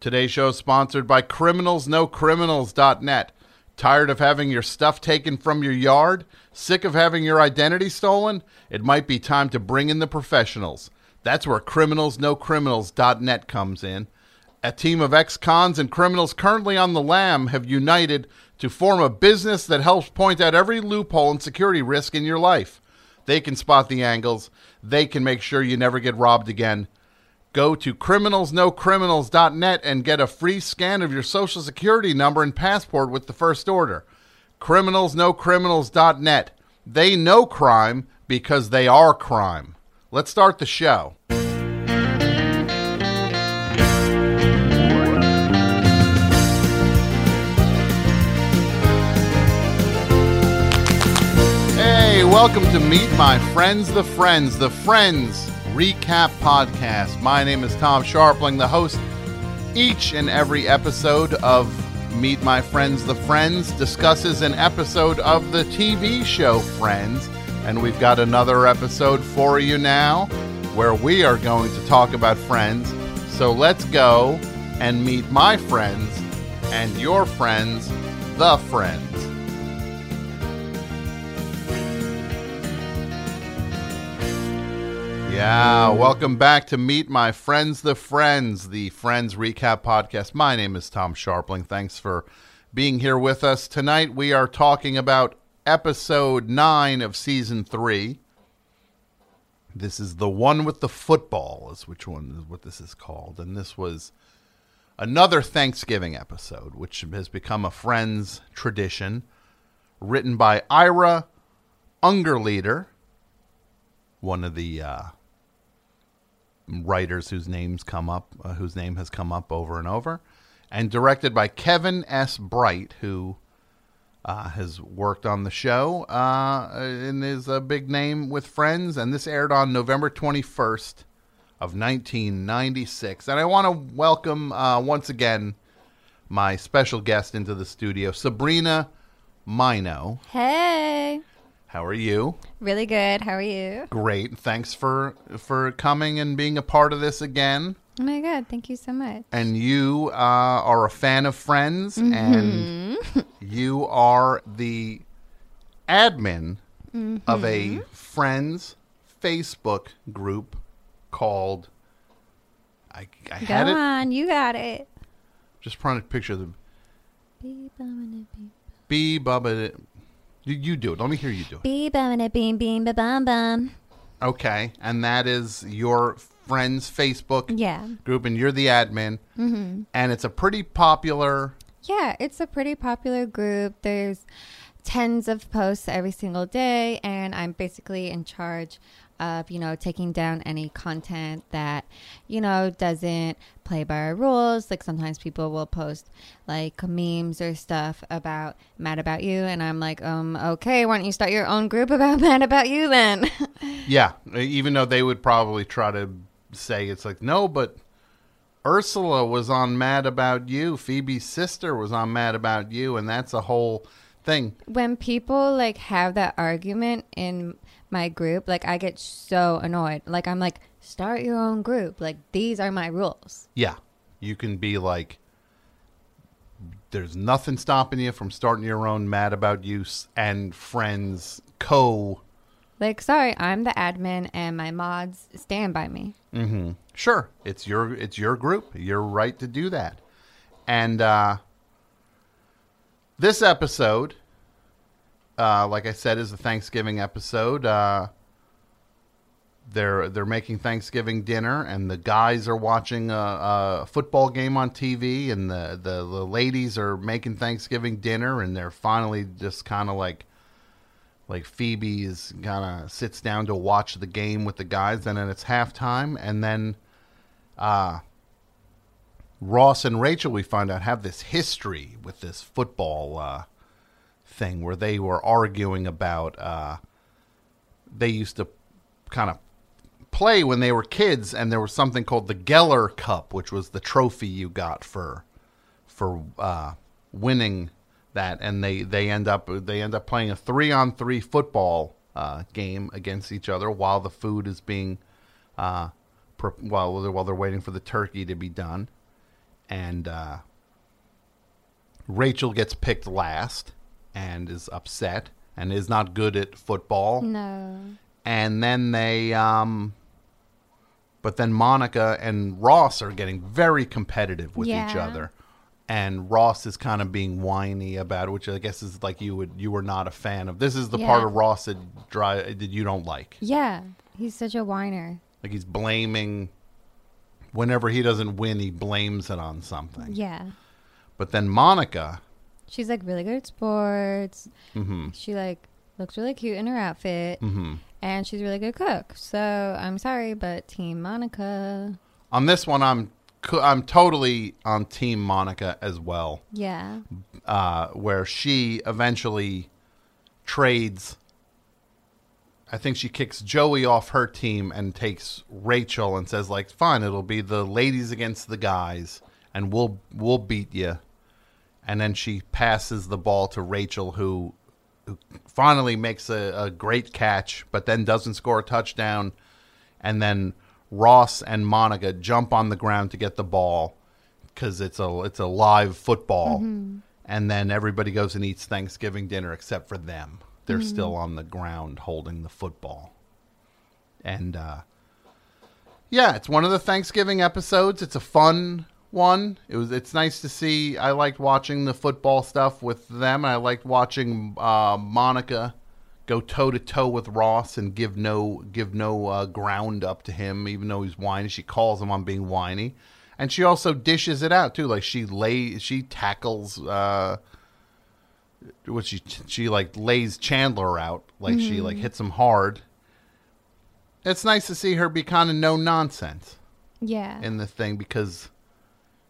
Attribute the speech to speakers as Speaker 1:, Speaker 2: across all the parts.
Speaker 1: Today's show is sponsored by CriminalsKnowCriminals.net. Tired of having your stuff taken from your yard? Sick of having your identity stolen? It might be time to bring in the professionals. That's where CriminalsKnowCriminals.net comes in. A team of ex cons and criminals currently on the lam have united to form a business that helps point out every loophole and security risk in your life. They can spot the angles, they can make sure you never get robbed again. Go to criminalsknowcriminals.net and get a free scan of your social security number and passport with the first order. Criminalsknowcriminals.net. They know crime because they are crime. Let's start the show. Hey, welcome to Meet My Friends, the Friends, the Friends Recap Podcast. My name is Tom Scharpling, the host. Each and every episode of Meet My Friends, the Friends discusses an episode of the TV show Friends. And we've got another episode for you now where we are going to talk about Friends. So let's go and meet my friends and your friends, the Friends. Yeah, welcome back to Meet My Friends, the Friends, the Friends Recap Podcast. My name is Tom Scharpling. Thanks for being here with us. Tonight we are talking about episode 9 of season 3. This is the one with the football, is which one is what this is called. And this was another Thanksgiving episode, which has become a Friends tradition, written by Ira Ungerleider, one of the uh, writers whose names come up, uh, whose name has come up over and over, and directed by Kevin S. Bright, who uh, has worked on the show uh, and is a big name with Friends. And this aired on November 21st of 1996. And I want to welcome uh, once again my special guest into the studio, Sabrina Mino.
Speaker 2: Hey.
Speaker 1: How are you?
Speaker 2: Really good. How are you?
Speaker 1: Great. Thanks for for coming and being a part of this again.
Speaker 2: Oh my god, thank you so much.
Speaker 1: And you uh, are a fan of Friends,
Speaker 2: Mm-hmm.
Speaker 1: and you are the admin of a
Speaker 2: Mm-hmm.
Speaker 1: Friends Facebook group called. I, I
Speaker 2: Go
Speaker 1: had it.
Speaker 2: on, you got it.
Speaker 1: Just trying to picture the
Speaker 2: Beep, bum, beep.
Speaker 1: bee bubba. You, you do it. Let me hear you do it.
Speaker 2: Beep, bum, beam, beam, ba, bum, bum.
Speaker 1: Okay, and that is your Friends Facebook
Speaker 2: Yeah.
Speaker 1: group, and you're the admin. Mm-hmm. And it's a pretty popular.
Speaker 2: Yeah, it's a pretty popular group. There's tens of posts every single day, and I'm basically in charge of, you know, taking down any content that, you know, doesn't play by our rules. Like sometimes people will post like memes or stuff about Mad About You, and I'm like, um, okay, why don't you start your own group about Mad About You then?
Speaker 1: Yeah, even though they would probably try to say it's like no, but Ursula was on Mad About You. Phoebe's sister was on Mad About You, and that's a whole thing.
Speaker 2: when people like have that argument in my group, like I get so annoyed. Like I'm like, start your own group. Like these are my rules.
Speaker 1: Yeah, you can be like, there's nothing stopping you from starting your own Mad About You and Friends co.
Speaker 2: Like, sorry, I'm the admin and my mods stand by me.
Speaker 1: Mm-hmm. Sure, it's your it's your group. You're right to do that. And uh, this episode, uh, like I said, is a Thanksgiving episode. Uh, they're they're making Thanksgiving dinner, and the guys are watching a, a football game on TV, and the, the the ladies are making Thanksgiving dinner, and they're finally just kind of like like Phoebe is kind of sits down to watch the game with the guys, and then it's halftime, and then uh, Ross and Rachel, we find out, have this history with this football uh, thing where they were arguing about. Uh, they used to kind of play when they were kids, and there was something called the Geller Cup, which was the trophy you got for for uh, winning that, and they they end up they end up playing a three on three football uh, game against each other while the food is being uh, pre- while they're, while they're waiting for the turkey to be done, and uh, Rachel gets picked last and is upset and is not good at football.
Speaker 2: No.
Speaker 1: And then they, um, but then Monica and Ross are getting very competitive with each other. And Ross is kind of being whiny about it, which I guess is like you would you were not a fan of. This is the part of Ross that dry that you don't like.
Speaker 2: Yeah. He's such a whiner.
Speaker 1: Like he's blaming whenever he doesn't win, he blames it on something.
Speaker 2: Yeah.
Speaker 1: But then Monica,
Speaker 2: She's like really good at sports.
Speaker 1: hmm
Speaker 2: She like looks really cute in her outfit.
Speaker 1: hmm
Speaker 2: And she's a really good cook. So I'm sorry, but Team Monica.
Speaker 1: on this one, I'm I'm totally on Team Monica as well.
Speaker 2: Yeah.
Speaker 1: uh, where she eventually trades. I think she kicks Joey off her team and takes Rachel and says like, "Fine, it'll be the ladies against the guys, and we'll we'll beat you." And then she passes the ball to Rachel, who, who finally makes a, a great catch, but then doesn't score a touchdown. And then Ross and Monica jump on the ground to get the ball because it's a it's a live football, and then everybody goes and eats Thanksgiving dinner except for them. They're still on the ground holding the football, and uh, yeah, it's one of the Thanksgiving episodes. It's a fun one. It was. It's nice to see. I liked watching the football stuff with them. I liked watching uh, Monica go toe to toe with Ross and give no give no uh, ground up to him, even though he's whiny. She calls him on being whiny, and she also dishes it out too. Like she lay, she tackles. Uh, what she she like lays Chandler out, like she like hits him hard. It's nice to see her be kind of no nonsense
Speaker 2: Yeah.
Speaker 1: in the thing because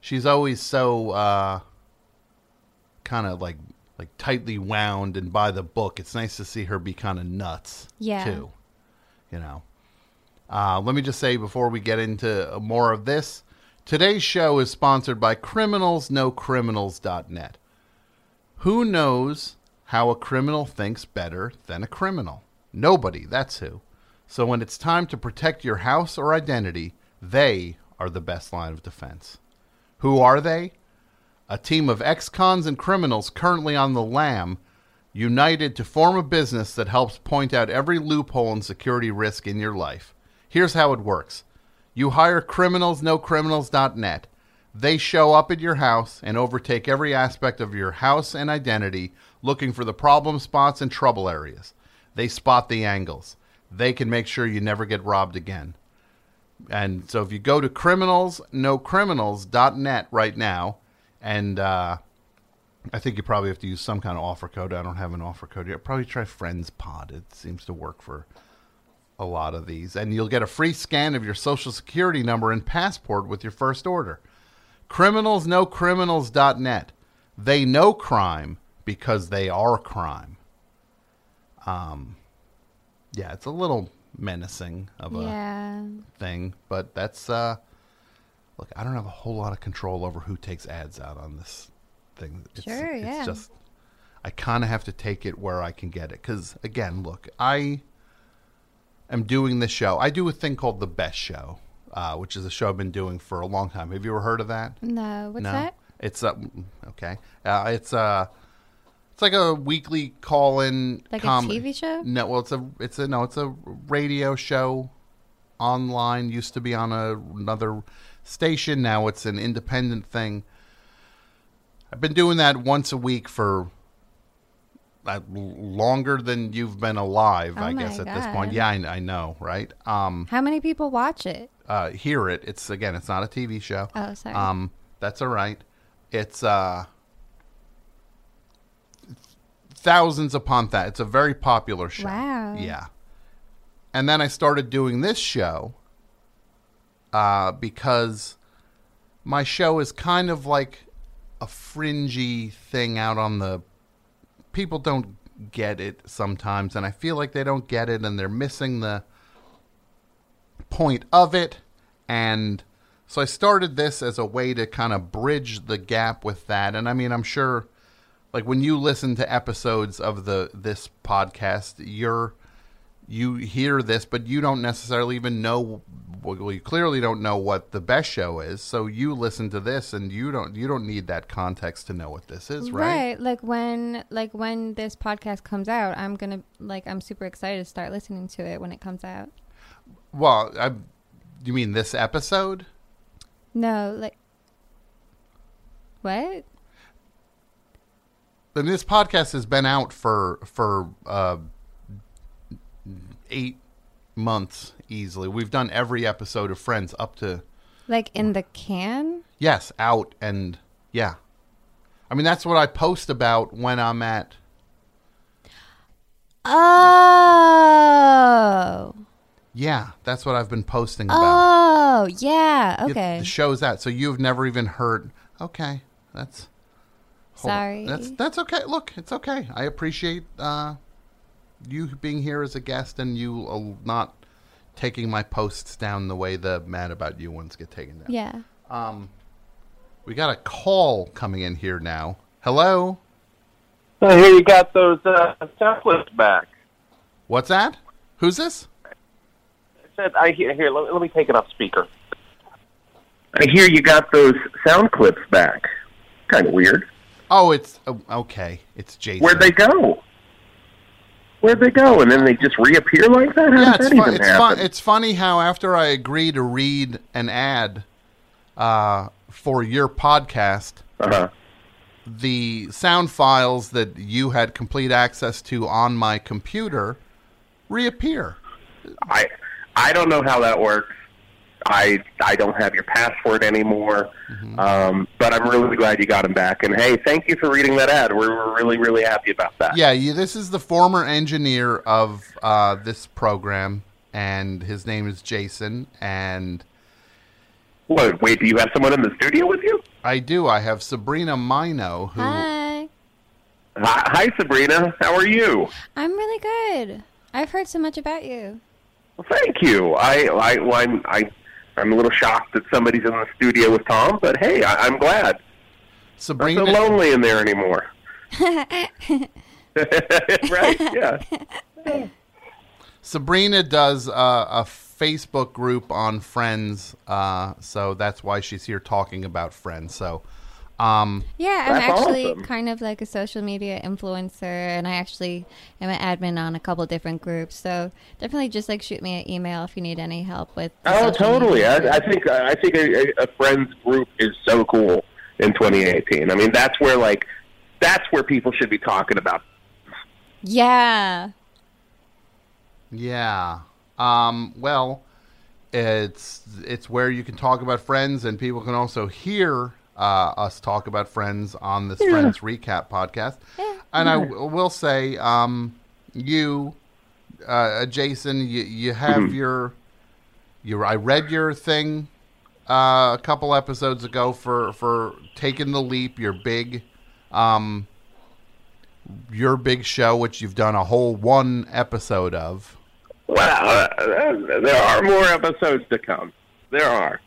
Speaker 1: she's always so uh, kind of like like tightly wound and by the book. It's nice to see her be kind of nuts
Speaker 2: Yeah.
Speaker 1: too. You know. Uh, let me just say before we get into more of this, today's show is sponsored by CriminalsKnowCriminals.net. Who knows how a criminal thinks better than a criminal? Nobody, that's who. So when it's time to protect your house or identity, they are the best line of defense. Who are they? A team of ex cons and criminals currently on the lam, united to form a business that helps point out every loophole and security risk in your life. Here's how it works you hire criminalsknowcriminals.net. They show up at your house and overtake every aspect of your house and identity, looking for the problem spots and trouble areas. They spot the angles. They can make sure you never get robbed again. And so if you go to criminalsknowcriminals.net right now, and uh, I think you probably have to use some kind of offer code. I don't have an offer code yet. Probably try Friends Pod. It seems to work for a lot of these. And you'll get a free scan of your social security number and passport with your first order. Criminalsknowcriminals.net. They know crime because they are crime. Um, yeah, it's a little menacing of a
Speaker 2: Yeah.
Speaker 1: thing, but that's uh look, I don't have a whole lot of control over who takes ads out on this thing. It's,
Speaker 2: Sure,
Speaker 1: it's
Speaker 2: yeah.
Speaker 1: just I kind of have to take it where I can get it cuz again, look, I am doing this show. I do a thing called The Best Show, uh, which is a show I've been doing for a long time. Have you ever heard of that?
Speaker 2: No. What's
Speaker 1: no.
Speaker 2: that?
Speaker 1: It's uh, okay. Uh, it's uh it's like a weekly call-in
Speaker 2: Like
Speaker 1: com-
Speaker 2: a TV show?
Speaker 1: no, well, it's a it's a no, it's a radio show online. Used to be on a, another station. Now it's an independent thing. I've been doing that once a week for uh, longer than you've been alive.
Speaker 2: Oh
Speaker 1: I guess at this point. Yeah, I, I know, right? Um,
Speaker 2: How many people watch it?
Speaker 1: uh, hear it. It's again, it's not a TV show.
Speaker 2: Oh, sorry.
Speaker 1: Um, that's all right. It's uh thousands upon that. It's a very popular show.
Speaker 2: Wow.
Speaker 1: Yeah. And then I started doing this show uh, because my show is kind of like a fringy thing out on the. People don't get it sometimes, and I feel like they don't get it, and they're missing the point of it. And so I started this as a way to kind of bridge the gap with that. And I mean, I'm sure like when you listen to episodes of the this podcast, you're you hear this, but you don't necessarily even know. Well, you clearly don't know what the best show is. So you listen to this, and you don't you don't need that context to know what this is, right?
Speaker 2: right Like when like when this podcast comes out, I'm gonna like I'm super excited to start listening to it when it comes out.
Speaker 1: Well, I, you mean this episode?
Speaker 2: No, like what?
Speaker 1: This podcast has been out for for uh, eight months easily. We've done every episode of Friends up to
Speaker 2: Like in the can?
Speaker 1: yes, out and yeah. I mean that's what I post about when I'm at
Speaker 2: Oh.
Speaker 1: yeah, that's what I've been posting about.
Speaker 2: Oh, yeah. Okay.
Speaker 1: The show's out. So you've never even heard okay, that's hold on.
Speaker 2: Sorry.
Speaker 1: That's that's okay. Look, it's okay. I appreciate uh you being here as a guest and you uh, not taking my posts down the way the mad about you ones get taken down.
Speaker 2: yeah.
Speaker 1: Um, we got a call coming in here now. Hello,
Speaker 3: I hear you got those uh, sound clips back.
Speaker 1: what's that? Who's this?
Speaker 3: I said, I hear. Here, let, let me take it off speaker. I hear you got those sound clips back. Kind of weird.
Speaker 1: Oh, it's oh, okay. It's Jason.
Speaker 3: Where'd they go? Where'd they go? And then they just reappear like that? How
Speaker 1: Yeah, it's
Speaker 3: that
Speaker 1: fun. It's fun. It's funny how after I agree to read an ad uh, for your podcast,
Speaker 3: uh-huh.
Speaker 1: the sound files that you had complete access to on my computer reappear.
Speaker 3: I I don't know how that works. I I don't have your password anymore.
Speaker 1: Mm-hmm.
Speaker 3: Um, but I'm really glad you got him back. And hey, thank you for reading that ad. We're, we're really really happy about that.
Speaker 1: Yeah, you, this is the former engineer of uh, this program, and his name is Jason. And
Speaker 3: What, wait, do you have someone in the studio with you?
Speaker 1: I do. I have Sabrina Mino, who
Speaker 2: Hi.
Speaker 3: Hi, hi Sabrina. How are you?
Speaker 2: I'm really good. I've heard so much about you.
Speaker 3: Well, thank you. I, I, well, I'm, I, I'm a little shocked that somebody's in the studio with Tom, but hey, I, I'm glad. Not so lonely in there anymore. right? Yeah.
Speaker 1: Sabrina does uh, a Facebook group on Friends, uh, so that's why she's here talking about Friends. So, um,
Speaker 2: Yeah, I'm actually
Speaker 3: awesome.
Speaker 2: kind of like a social media influencer, and I actually am an admin on a couple different groups. So definitely just like shoot me an email if you need any help with.
Speaker 3: Oh, totally. I. I think I think a, a friends group is so cool in 2018. I mean, that's where like that's where people should be talking about.
Speaker 2: yeah.
Speaker 1: yeah. Um, well, it's it's where you can talk about Friends, and people can also hear uh, us talk about Friends on this Friends recap podcast. And I w- will say, um, you, uh, Jason, you you have your your. I read your thing uh, a couple episodes ago for for taking the leap. Your big, um, your big show, which you've done a whole one episode of.
Speaker 3: Well, uh, there are more episodes to come. There are.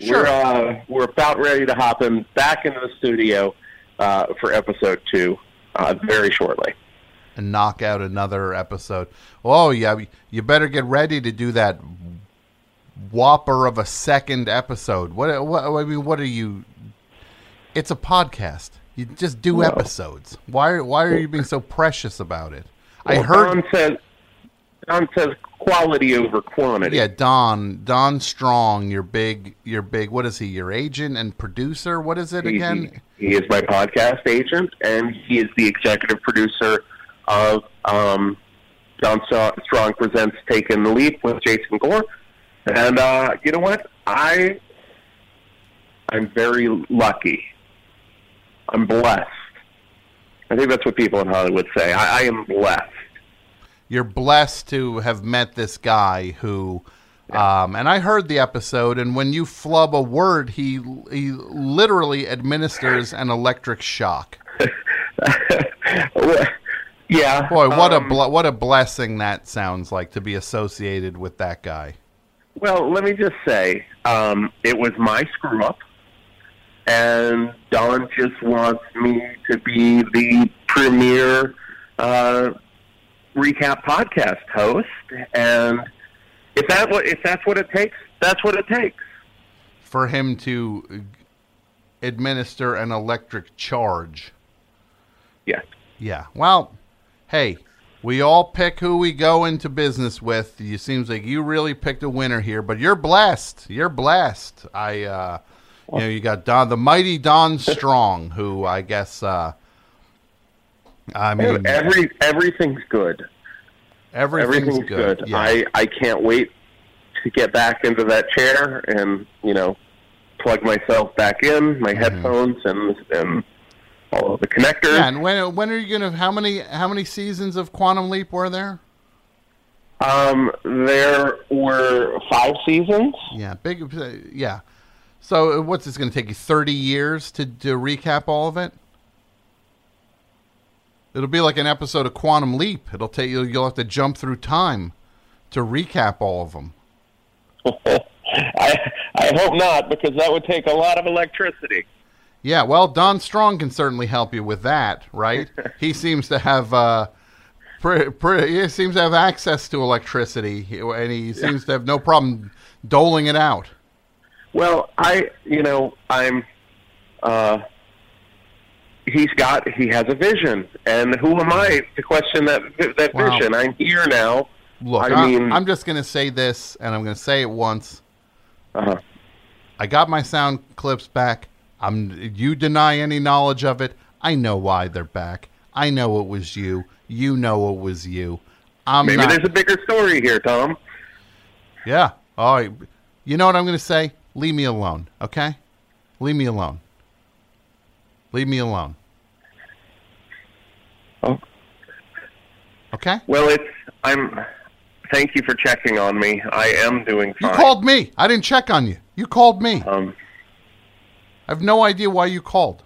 Speaker 1: Sure.
Speaker 3: We're uh, we're about ready to hop in back into the studio uh, for episode two uh, very shortly.
Speaker 1: and knock out another episode. Oh yeah, you better get ready to do that whopper of a second episode. What? What? I mean, what are you? It's a podcast. You just do
Speaker 3: Well-
Speaker 1: episodes. Why? Why are you being so precious about it? I heard.
Speaker 3: Don says Don says quality over quantity.
Speaker 1: Yeah, Don. Don Strong. Your big. Your big. What is he? Your agent and producer. What is it
Speaker 3: He-
Speaker 1: again?
Speaker 3: He, he is my podcast agent, and he is the executive producer of um, Don Strong Presents Taking the Leap with Jason Gore. And uh, you know what? I I'm very lucky. I'm blessed. I think that's what people in Hollywood say. I, I am blessed.
Speaker 1: You're blessed to have met this guy who um, and I heard the episode and when you flub a word he he literally administers an electric shock.
Speaker 3: yeah.
Speaker 1: Boy, what
Speaker 3: um,
Speaker 1: a ble- what a blessing that sounds like to be associated with that guy.
Speaker 3: Well, let me just say, um, it was my screw up, and Don just wants me to be the premier uh, recap podcast host, and if that what if that's what it takes, that's what it takes.
Speaker 1: For him to administer an electric charge.
Speaker 3: Yeah.
Speaker 1: Yeah. Well, hey, we all pick who we go into business with. You seems like you really picked a winner here, but you're blessed. You're blessed. I uh you know, you got Don the mighty Don Strong, who I guess uh I mean
Speaker 3: Every everything's good.
Speaker 1: everything's,
Speaker 3: Everything's good.
Speaker 1: Yeah.
Speaker 3: I I can't wait to get back into that chair and you know plug myself back in, my headphones and and all of the connectors.
Speaker 1: Mm-hmm. yeah, and when when are you gonna how many how many seasons of Quantum Leap were there?
Speaker 3: Um, there were five seasons.
Speaker 1: Yeah, big yeah. So uh, what's this gonna take you thirty years to to recap all of it? It'll be like an episode of Quantum Leap. It'll take you. You'll have to jump through time to recap all of them.
Speaker 3: I I hope not because that would take a lot of electricity.
Speaker 1: Yeah, well, Don Strong can certainly help you with that, right? he seems to have uh, pre- pre- he seems to have access to electricity, and he seems to have no problem doling it out.
Speaker 3: Well, I you know I'm. Uh, he's got he has a vision, and who am I to question that that
Speaker 1: Wow.
Speaker 3: vision? I'm here now.
Speaker 1: Look,
Speaker 3: I mean,
Speaker 1: I'm just going to say this, and I'm going to say it once.
Speaker 3: Uh-huh.
Speaker 1: I got my sound clips back. I'm. You deny any knowledge of it. I know why they're back. I know it was you. You know it was you. I'm
Speaker 3: Maybe
Speaker 1: not.
Speaker 3: there's a bigger story here, Tom.
Speaker 1: Yeah. All right. You know what I'm going to say? Leave me alone, okay? Leave me alone. Leave me alone.
Speaker 3: Oh.
Speaker 1: Okay?
Speaker 3: Well, it's I'm. Thank you for checking on me. I am doing fine.
Speaker 1: You called me. I didn't check on you. You called me.
Speaker 3: Um,
Speaker 1: I have no idea why you called.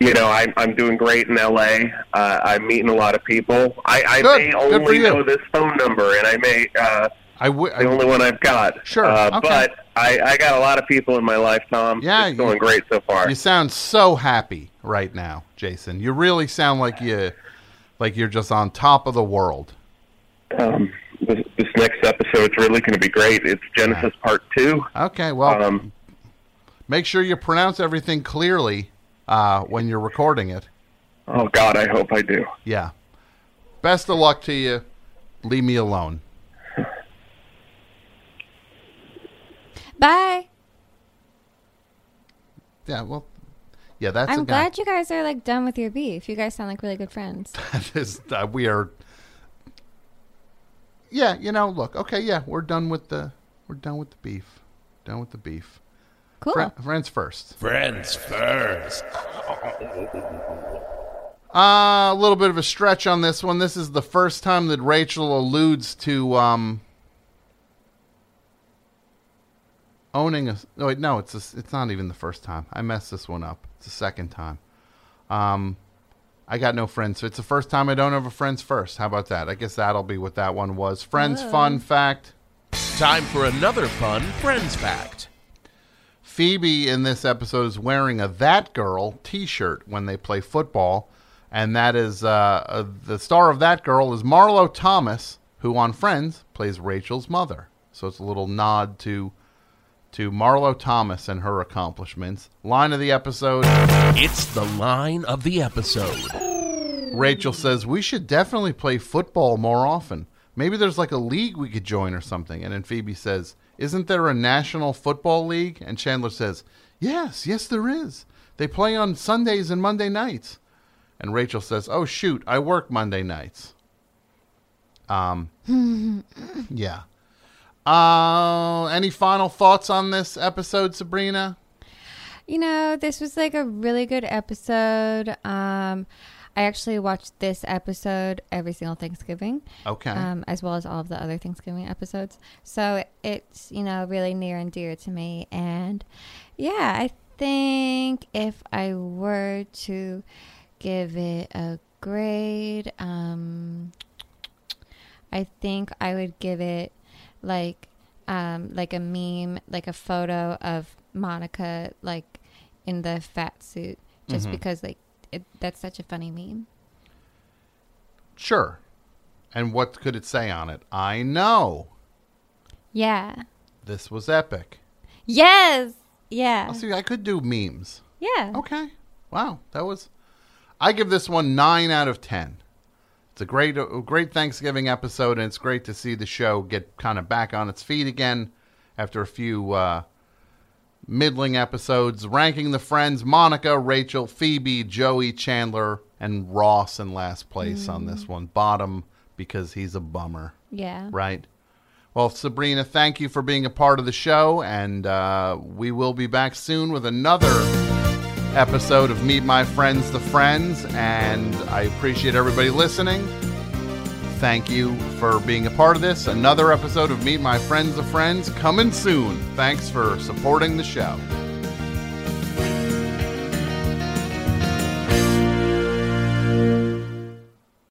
Speaker 3: you know, I'm I'm doing great in LA. Uh, I'm meeting a lot of people. I, I
Speaker 1: Good.
Speaker 3: may
Speaker 1: Good
Speaker 3: only
Speaker 1: you.
Speaker 3: know this phone number, and I may uh,
Speaker 1: I w-
Speaker 3: the only one I've got.
Speaker 1: Sure,
Speaker 3: Uh,
Speaker 1: okay.
Speaker 3: But I, I got a lot of people in my life, Tom.
Speaker 1: Yeah,
Speaker 3: it's
Speaker 1: you-
Speaker 3: going great so far.
Speaker 1: You sound so happy right now, Jason. You really sound like you like you're just on top of the world.
Speaker 3: Um, this, this next episode's really going to be great. It's Genesis Part Two.
Speaker 1: Okay, well,
Speaker 3: Um,
Speaker 1: make sure you pronounce everything clearly uh, when you're recording it.
Speaker 3: oh God, I hope I do.
Speaker 1: Yeah. Best of luck to you. Leave me alone.
Speaker 2: Bye.
Speaker 1: Yeah, well, yeah, that's
Speaker 2: I'm
Speaker 1: a guy.
Speaker 2: glad you guys are like done with your beef. You guys sound like really good friends.
Speaker 1: That is, uh, we are. Yeah, you know, look, okay, yeah, we're done with the, we're done with the beef, done with the beef.
Speaker 2: Cool.
Speaker 1: Fri- friends first.
Speaker 4: Friends first.
Speaker 1: Uh, a little bit of a stretch on this one. This is the first time that Rachel alludes to um owning a. No, wait, no, it's a, it's not even the first time. I messed this one up. It's the second time. Um, I got no friends. So it's the first time I don't have a friends first. How about that? I guess that'll be what that one was. Friends fun fact.
Speaker 4: Time for another fun Friends fact.
Speaker 1: Phoebe in this episode is wearing a That Girl t shirt when they play football. And that is uh, uh, the star of That Girl is Marlo Thomas, who on Friends plays Rachel's mother. So it's a little nod to to Marlo Thomas and her accomplishments. Line of the episode
Speaker 4: It's the line of the episode.
Speaker 1: Rachel says, We should definitely play football more often. Maybe there's like a league we could join or something. And then Phoebe says, Isn't there a national football league? And Chandler says, Yes, yes, there is. They play on Sundays and Monday nights. And Rachel says, Oh, shoot, I work Monday nights. Um, yeah. Uh, any final thoughts on this episode, Sabrina?
Speaker 2: You know, this was like a really good episode. Um, I actually watched this episode every single Thanksgiving,
Speaker 1: Okay.
Speaker 2: um, as well as all of the other Thanksgiving episodes. So it's you know really near and dear to me. And yeah, I think if I were to give it a grade, um, I think I would give it like um like a meme, like a photo of Monica like in the fat suit, just because like it, that's such a funny meme.
Speaker 1: Sure. And what could it say on it? I know.
Speaker 2: Yeah.
Speaker 1: This was epic.
Speaker 2: Yes. Yeah.
Speaker 1: I'll see, I could do memes.
Speaker 2: Yeah.
Speaker 1: Okay. Wow, that was. I give this one nine out of ten. It's a great, a great Thanksgiving episode, and it's great to see the show get kind of back on its feet again after a few uh, middling episodes. Ranking the friends: Monica, Rachel, Phoebe, Joey, Chandler, and Ross in last place on this one. Bottom because he's a bummer
Speaker 2: Yeah.
Speaker 1: right? Well, Sabrina, thank you for being a part of the show, and uh, we will be back soon with another episode of Meet My Friends, the Friends. And I appreciate everybody listening. Thank you for being a part of this. Another episode of Meet My Friends, the Friends coming soon. Thanks for supporting the show.